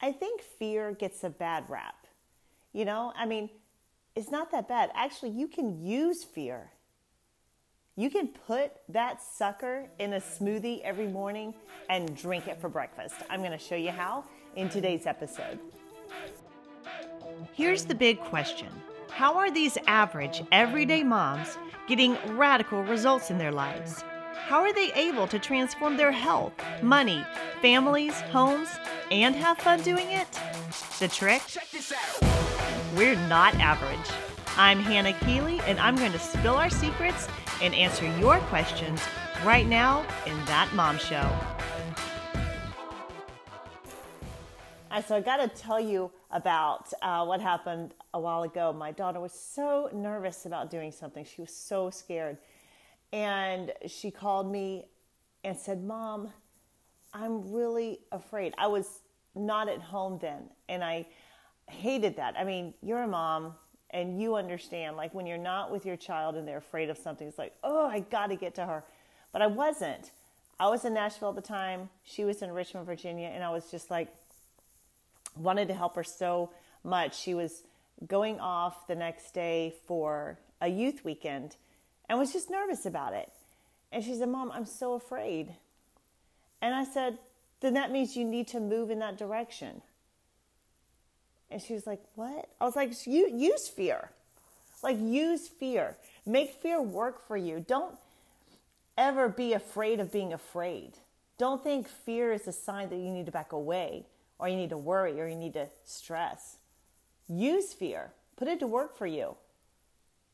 I think fear gets a bad rap. You know, I mean, it's not that bad. Actually, you can use fear. You can put that sucker in a smoothie every morning and drink it for breakfast. I'm going to show you how in today's episode. Here's the big question How are these average, everyday moms getting radical results in their lives? How are they able to transform their health, money, families, homes, and have fun doing it? The trick? We're not average. I'm Hannah Keeley, and I'm going to spill our secrets and answer your questions right now in That Mom Show. so I got to tell you about uh, what happened a while ago. My daughter was so nervous about doing something. She was so scared. And she called me and said, Mom, I'm really afraid. I was not at home then. And I hated that. I mean, you're a mom and you understand, like when you're not with your child and they're afraid of something, it's like, oh, I got to get to her. But I wasn't. I was in Nashville at the time. She was in Richmond, Virginia. And I was just like, wanted to help her so much. She was going off the next day for a youth weekend and was just nervous about it. And she said, Mom, I'm so afraid. And I said, Then that means you need to move in that direction. And she was like, What? I was like, you, Use fear. Like, use fear. Make fear work for you. Don't ever be afraid of being afraid. Don't think fear is a sign that you need to back away or you need to worry or you need to stress. Use fear, put it to work for you.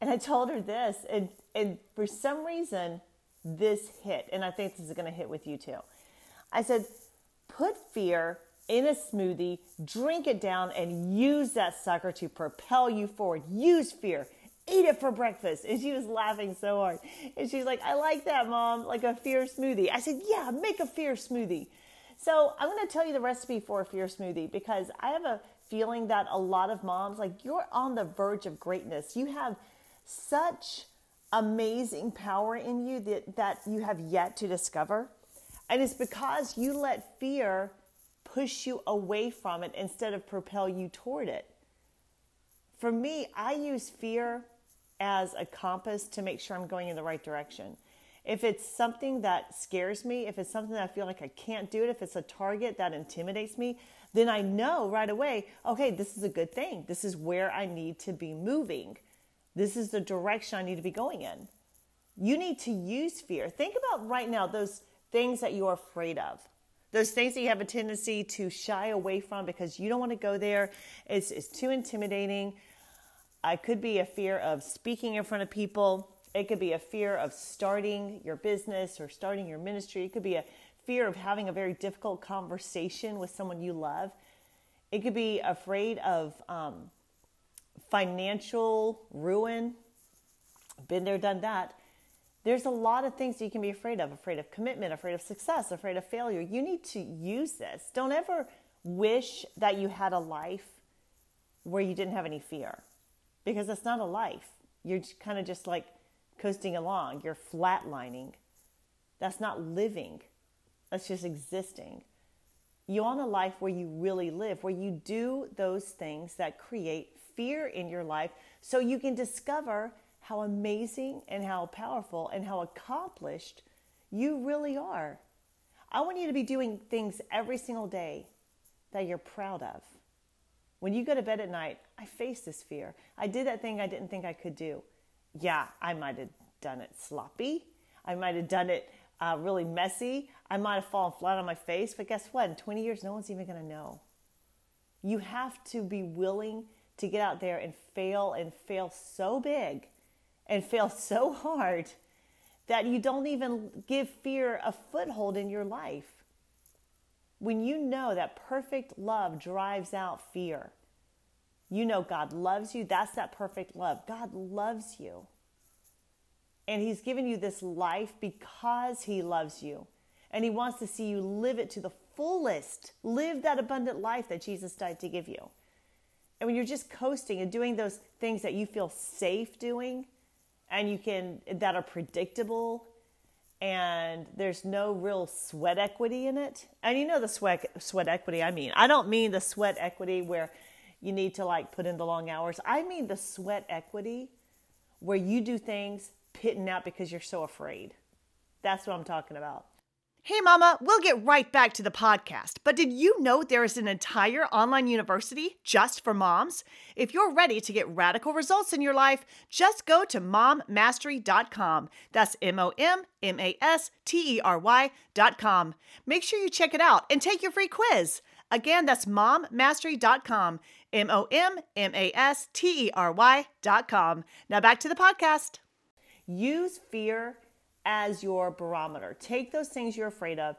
And I told her this, and, and for some reason, this hit, and I think this is going to hit with you too. I said, put fear in a smoothie, drink it down, and use that sucker to propel you forward. Use fear. Eat it for breakfast. And she was laughing so hard. And she's like, I like that, mom, like a fear smoothie. I said, Yeah, make a fear smoothie. So I'm going to tell you the recipe for a fear smoothie because I have a feeling that a lot of moms, like you're on the verge of greatness. You have such amazing power in you that, that you have yet to discover. And it's because you let fear push you away from it instead of propel you toward it. For me, I use fear as a compass to make sure I'm going in the right direction. If it's something that scares me, if it's something that I feel like I can't do it, if it's a target that intimidates me, then I know right away, okay, this is a good thing. This is where I need to be moving. This is the direction I need to be going in. You need to use fear. Think about right now those things that you're afraid of. Those things that you have a tendency to shy away from because you don't want to go there. It's, it's too intimidating. I could be a fear of speaking in front of people. It could be a fear of starting your business or starting your ministry. It could be a fear of having a very difficult conversation with someone you love. It could be afraid of um, financial ruin. Been there, done that. There's a lot of things you can be afraid of afraid of commitment, afraid of success, afraid of failure. You need to use this. Don't ever wish that you had a life where you didn't have any fear because it's not a life. You're kind of just like coasting along. You're flatlining. That's not living, that's just existing. You want a life where you really live, where you do those things that create fear in your life so you can discover how amazing and how powerful and how accomplished you really are. I want you to be doing things every single day that you're proud of. When you go to bed at night, I face this fear. I did that thing I didn't think I could do yeah, I might have done it sloppy. I might have done it uh, really messy. I might have fallen flat on my face. But guess what? In 20 years, no one's even going to know. You have to be willing to get out there and fail and fail so big and fail so hard that you don't even give fear a foothold in your life. When you know that perfect love drives out fear, you know God loves you. That's that perfect love. God loves you. And He's given you this life because He loves you. And He wants to see you live it to the fullest. Live that abundant life that Jesus died to give you. And when you're just coasting and doing those things that you feel safe doing and you can that are predictable and there's no real sweat equity in it. And you know the sweat sweat equity I mean. I don't mean the sweat equity where you need to like put in the long hours. I mean the sweat equity where you do things pitting out because you're so afraid. That's what I'm talking about. Hey, Mama, we'll get right back to the podcast. But did you know there is an entire online university just for moms? If you're ready to get radical results in your life, just go to mommastery.com. That's M O M M A S T E R Y.com. Make sure you check it out and take your free quiz. Again, that's mommastery.com. M O M M A S T E R Y.com. Now back to the podcast. Use fear as your barometer. Take those things you're afraid of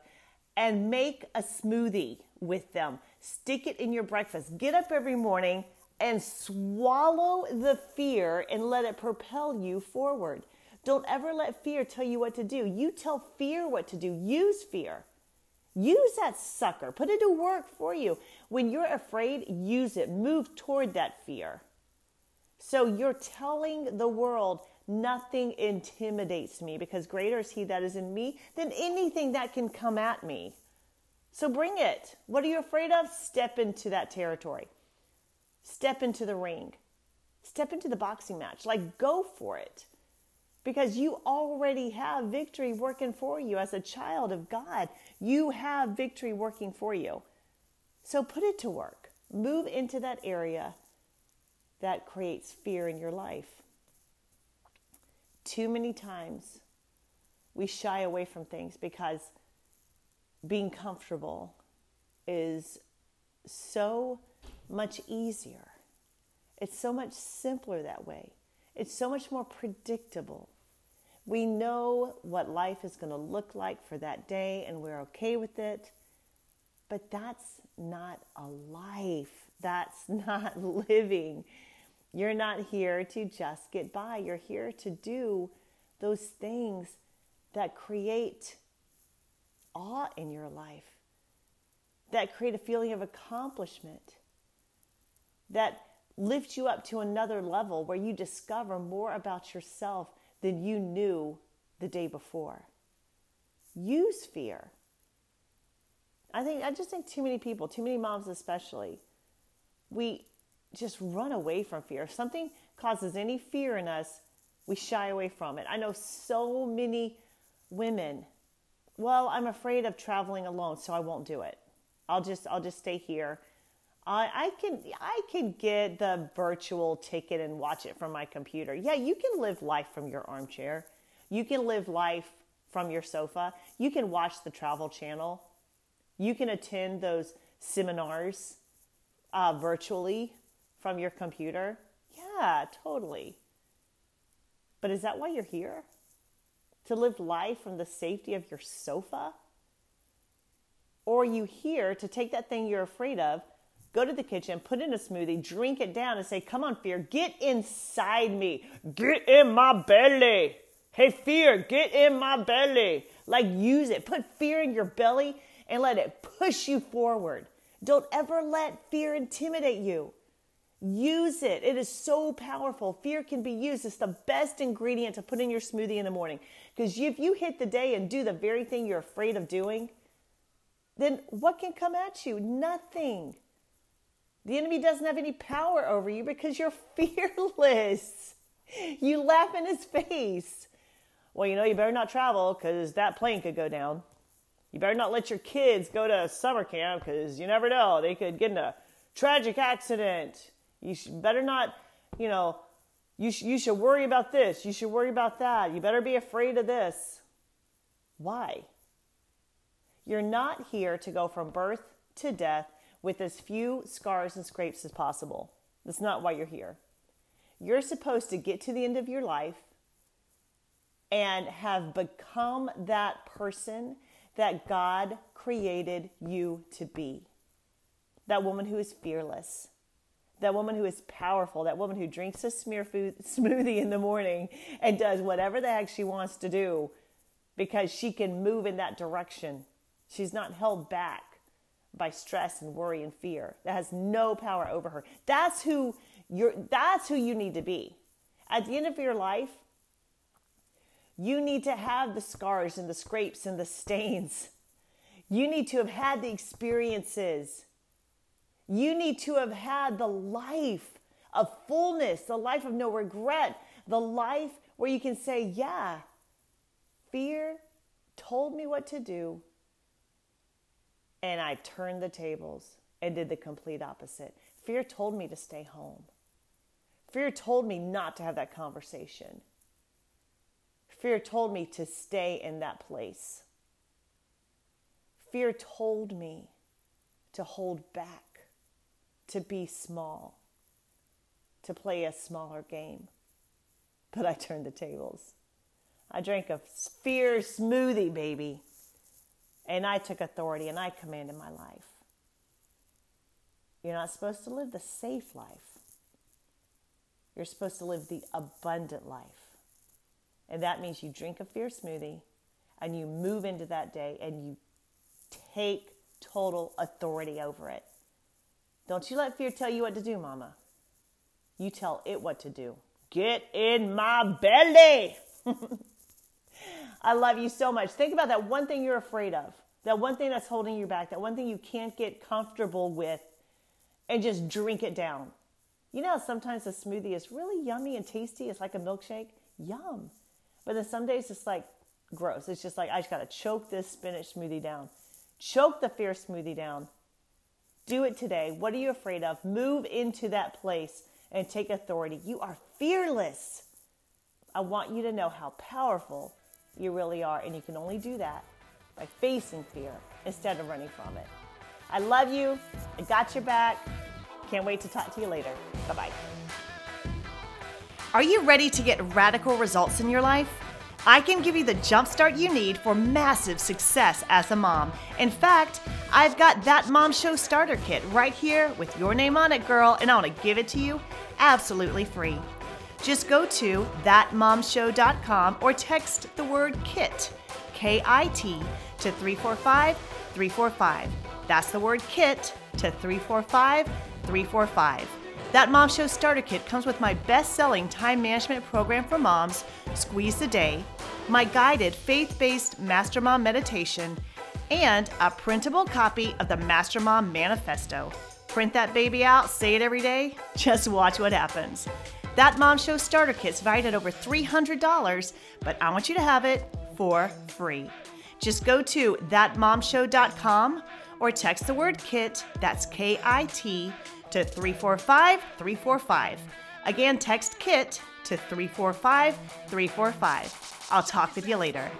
and make a smoothie with them. Stick it in your breakfast. Get up every morning and swallow the fear and let it propel you forward. Don't ever let fear tell you what to do. You tell fear what to do. Use fear. Use that sucker. Put it to work for you. When you're afraid, use it. Move toward that fear. So you're telling the world, Nothing intimidates me because greater is He that is in me than anything that can come at me. So bring it. What are you afraid of? Step into that territory. Step into the ring. Step into the boxing match. Like, go for it. Because you already have victory working for you as a child of God. You have victory working for you. So put it to work. Move into that area that creates fear in your life. Too many times we shy away from things because being comfortable is so much easier. It's so much simpler that way. It's so much more predictable. We know what life is going to look like for that day and we're okay with it. But that's not a life. That's not living. You're not here to just get by. You're here to do those things that create awe in your life, that create a feeling of accomplishment, that lift you up to another level where you discover more about yourself than you knew the day before. Use fear. I think I just think too many people, too many moms especially, we just run away from fear. If something causes any fear in us, we shy away from it. I know so many women, well, I'm afraid of traveling alone, so I won't do it. I'll just I'll just stay here. I, I can I can get the virtual ticket and watch it from my computer. Yeah, you can live life from your armchair. You can live life from your sofa. You can watch the travel channel. You can attend those seminars uh, virtually from your computer? Yeah, totally. But is that why you're here? To live life from the safety of your sofa? Or are you here to take that thing you're afraid of, go to the kitchen, put in a smoothie, drink it down, and say, Come on, fear, get inside me. Get in my belly. Hey, fear, get in my belly. Like, use it. Put fear in your belly and let it push you forward. Don't ever let fear intimidate you. Use it. It is so powerful. Fear can be used. It's the best ingredient to put in your smoothie in the morning. Because if you hit the day and do the very thing you're afraid of doing, then what can come at you? Nothing. The enemy doesn't have any power over you because you're fearless. You laugh in his face. Well, you know, you better not travel because that plane could go down. You better not let your kids go to summer camp because you never know. They could get in a tragic accident you better not, you know, you, sh- you should worry about this. You should worry about that. You better be afraid of this. Why? You're not here to go from birth to death with as few scars and scrapes as possible. That's not why you're here. You're supposed to get to the end of your life and have become that person that God created you to be. That woman who is fearless, that woman who is powerful, that woman who drinks a smear food smoothie in the morning and does whatever the heck she wants to do because she can move in that direction. She's not held back by stress and worry and fear. That has no power over her. That's who you're that's who you need to be. At the end of your life, You need to have the scars and the scrapes and the stains. You need to have had the experiences. You need to have had the life of fullness, the life of no regret, the life where you can say, Yeah, fear told me what to do, and I turned the tables and did the complete opposite. Fear told me to stay home. Fear told me not to have that conversation. Fear told me to stay in that place. Fear told me to hold back, to be small, to play a smaller game. But I turned the tables. I drank a fear smoothie, baby. And I took authority and I commanded my life. You're not supposed to live the safe life. You're supposed to live the abundant life. And that means you drink a fear smoothie and you move into that day and you take total authority over it. Don't you let fear tell you what to do, mama. You tell it what to do. Get in my belly. I love you so much. Think about that one thing you're afraid of, that one thing that's holding you back, that one thing you can't get comfortable with and just drink it down. You know, sometimes a smoothie is really yummy and tasty. It's like a milkshake. Yum. But then some days it's like gross. It's just like, I just got to choke this spinach smoothie down. Choke the fear smoothie down. Do it today. What are you afraid of? Move into that place and take authority. You are fearless. I want you to know how powerful you really are. And you can only do that by facing fear instead of running from it. I love you. I got your back. Can't wait to talk to you later. Bye bye. Are you ready to get radical results in your life? I can give you the jumpstart you need for massive success as a mom. In fact, I've got that Mom Show starter kit right here with your name on it, girl, and I want to give it to you absolutely free. Just go to thatmomshow.com or text the word KIT, K I T, to 345 345. That's the word KIT to 345 345. That Mom Show Starter Kit comes with my best selling time management program for moms, Squeeze the Day, my guided faith based Master Mom meditation, and a printable copy of the Master Mom Manifesto. Print that baby out, say it every day, just watch what happens. That Mom Show Starter Kit's valued at over $300, but I want you to have it for free. Just go to thatmomshow.com or text the word KIT, that's K I T, to 345 345. Again, text KIT to 345 345. I'll talk with you later.